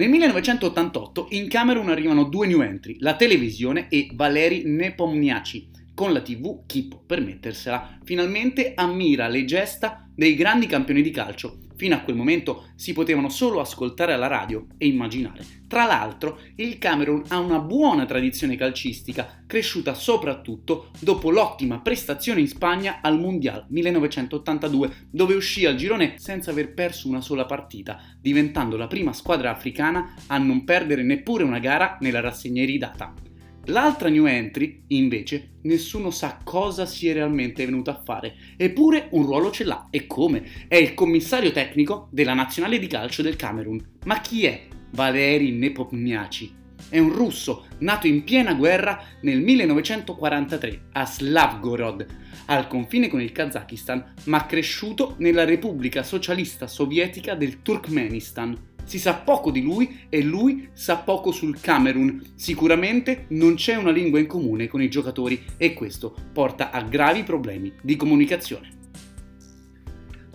Nel 1988 in Camerun arrivano due new entry, la televisione e Valeri Nepomniachtchi, con la TV, chi può permettersela, finalmente ammira le gesta dei grandi campioni di calcio. Fino a quel momento si potevano solo ascoltare alla radio e immaginare. Tra l'altro, il Camerun ha una buona tradizione calcistica, cresciuta soprattutto dopo l'ottima prestazione in Spagna al Mondial 1982, dove uscì al girone senza aver perso una sola partita, diventando la prima squadra africana a non perdere neppure una gara nella rassegna iridata. L'altra new entry, invece, nessuno sa cosa sia realmente venuto a fare, eppure un ruolo ce l'ha e come. È il commissario tecnico della nazionale di calcio del Camerun. Ma chi è Valeri Nepomniachtchi? È un russo nato in piena guerra nel 1943 a Slavgorod, al confine con il Kazakistan, ma cresciuto nella Repubblica Socialista Sovietica del Turkmenistan si sa poco di lui e lui sa poco sul Camerun. Sicuramente non c'è una lingua in comune con i giocatori e questo porta a gravi problemi di comunicazione.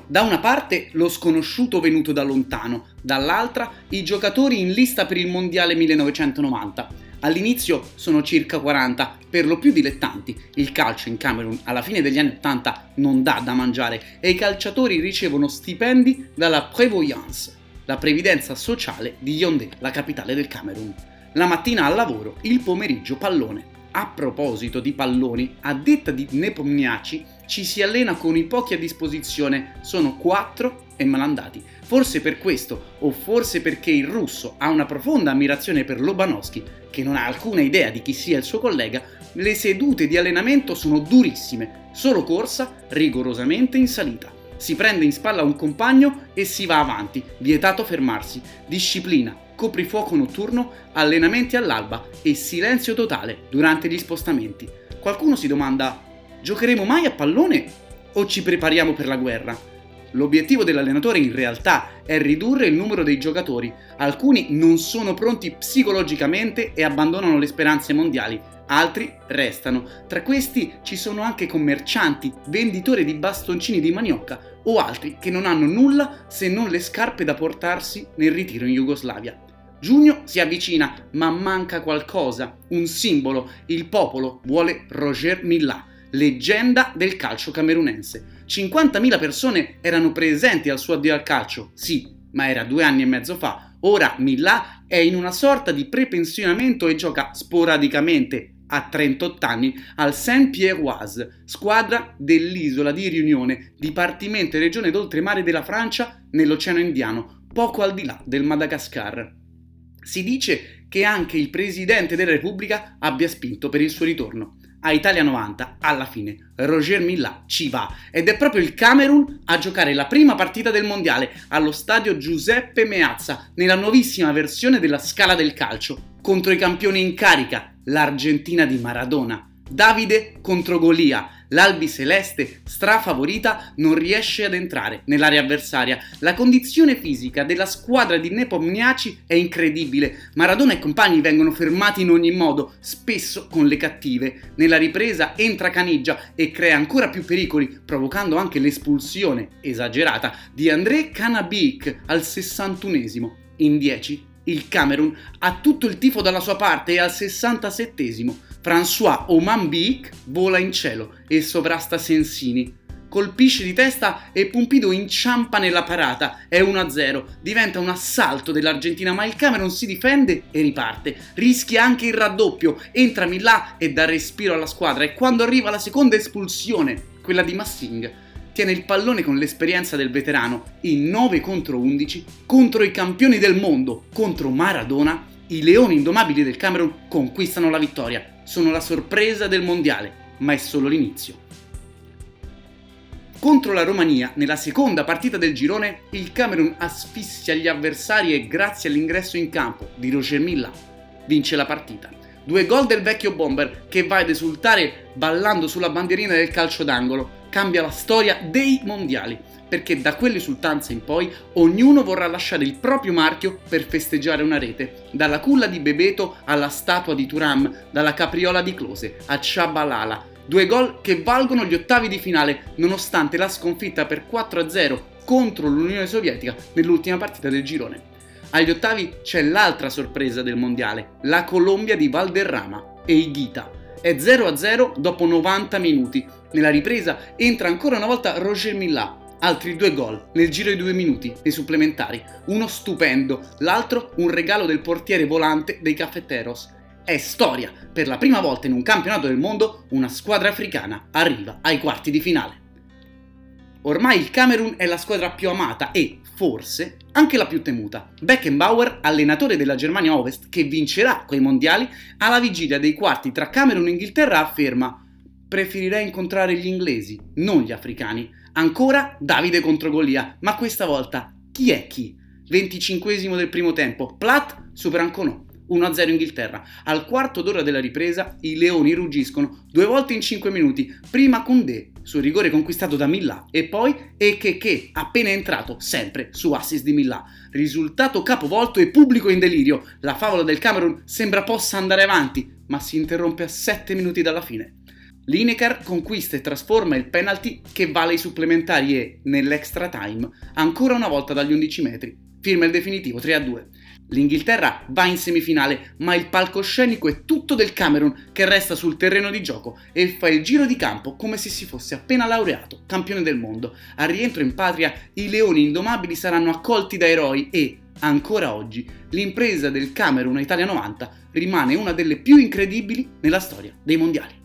Da una parte lo sconosciuto venuto da lontano, dall'altra i giocatori in lista per il Mondiale 1990. All'inizio sono circa 40, per lo più dilettanti. Il calcio in Camerun alla fine degli anni 80 non dà da mangiare e i calciatori ricevono stipendi dalla Prévoyance, la previdenza sociale di Yaoundé, la capitale del Camerun. La mattina al lavoro, il pomeriggio pallone. A proposito di palloni, a detta di Nepomniachtchi, ci si allena con i pochi a disposizione, sono quattro e malandati. Forse per questo, o forse perché il russo ha una profonda ammirazione per Lobanowski, che non ha alcuna idea di chi sia il suo collega, le sedute di allenamento sono durissime, solo corsa rigorosamente in salita. Si prende in spalla un compagno e si va avanti, vietato fermarsi, disciplina, coprifuoco notturno, allenamenti all'alba e silenzio totale durante gli spostamenti. Qualcuno si domanda, giocheremo mai a pallone o ci prepariamo per la guerra? L'obiettivo dell'allenatore in realtà è ridurre il numero dei giocatori. Alcuni non sono pronti psicologicamente e abbandonano le speranze mondiali, altri restano. Tra questi ci sono anche commercianti, venditori di bastoncini di manioca o altri che non hanno nulla se non le scarpe da portarsi nel ritiro in Jugoslavia. Giugno si avvicina, ma manca qualcosa, un simbolo. Il popolo vuole Roger Millat, leggenda del calcio camerunense. 50.000 persone erano presenti al suo addio al calcio, sì, ma era due anni e mezzo fa. Ora Millat è in una sorta di prepensionamento e gioca sporadicamente a 38 anni al Saint-Pierroise, squadra dell'isola di Riunione, dipartimento e regione d'oltremare della Francia nell'Oceano Indiano, poco al di là del Madagascar. Si dice che anche il presidente della Repubblica abbia spinto per il suo ritorno a Italia 90, alla fine, Roger Millat ci va ed è proprio il Camerun a giocare la prima partita del mondiale allo stadio Giuseppe Meazza, nella nuovissima versione della scala del calcio, contro i campioni in carica, l'Argentina di Maradona. Davide contro Golia, l'Albi Celeste, strafavorita, non riesce ad entrare nell'area avversaria. La condizione fisica della squadra di Nepomniachtchi è incredibile. Maradona e compagni vengono fermati in ogni modo, spesso con le cattive. Nella ripresa entra Caniggia e crea ancora più pericoli, provocando anche l'espulsione esagerata di André Canabic al 61esimo. In 10 il Camerun ha tutto il tifo dalla sua parte e al 67esimo François Omanbic vola in cielo e sovrasta Sensini. Colpisce di testa e Pumpido inciampa nella parata. È 1-0. Diventa un assalto dell'Argentina, ma il Camerun si difende e riparte. Rischia anche il raddoppio. Entra Milà e dà respiro alla squadra. E quando arriva la seconda espulsione, quella di Massing, tiene il pallone con l'esperienza del veterano in 9 contro 11 contro i campioni del mondo, contro Maradona. I leoni indomabili del Camerun conquistano la vittoria sono la sorpresa del mondiale, ma è solo l'inizio. Contro la Romania, nella seconda partita del girone, il Camerun asfissia gli avversari e grazie all'ingresso in campo di Roger Milla vince la partita. Due gol del vecchio bomber che va ad esultare ballando sulla bandierina del calcio d'angolo. Cambia la storia dei mondiali perché da quell'esultanza in poi ognuno vorrà lasciare il proprio marchio per festeggiare una rete, dalla culla di Bebeto alla statua di Turam, dalla capriola di Close a Chabalala. Due gol che valgono gli ottavi di finale, nonostante la sconfitta per 4-0 contro l'Unione Sovietica nell'ultima partita del girone. Agli ottavi c'è l'altra sorpresa del mondiale, la Colombia di Valderrama e Higuita. È 0-0 dopo 90 minuti. Nella ripresa entra ancora una volta Roger Millà, altri due gol nel giro di due minuti nei supplementari, uno stupendo, l'altro un regalo del portiere volante dei Cafeteros. È storia, per la prima volta in un campionato del mondo una squadra africana arriva ai quarti di finale. Ormai il Camerun è la squadra più amata e, forse, anche la più temuta. Beckenbauer, allenatore della Germania Ovest, che vincerà quei mondiali, alla vigilia dei quarti tra Camerun e Inghilterra afferma Preferirei incontrare gli inglesi, non gli africani. Ancora Davide contro Golia, ma questa volta chi è chi? 25 del primo tempo, Platt supera Anconò. 1-0 Inghilterra. Al quarto d'ora della ripresa i leoni ruggiscono due volte in 5 minuti, prima Condé sul rigore conquistato da Millà e poi Ekeke appena entrato sempre su assist di Millà. Risultato capovolto e pubblico in delirio. La favola del Camerun sembra possa andare avanti, ma si interrompe a 7 minuti dalla fine. Lineker conquista e trasforma il penalty che vale i supplementari e, nell'extra time, ancora una volta dagli 11 metri, firma il definitivo 3-2. L'Inghilterra va in semifinale, ma il palcoscenico è tutto del Camerun che resta sul terreno di gioco e fa il giro di campo come se si fosse appena laureato, campione del mondo. Al rientro in patria i leoni indomabili saranno accolti da eroi e, ancora oggi, l'impresa del Camerun a Italia 90 rimane una delle più incredibili nella storia dei mondiali.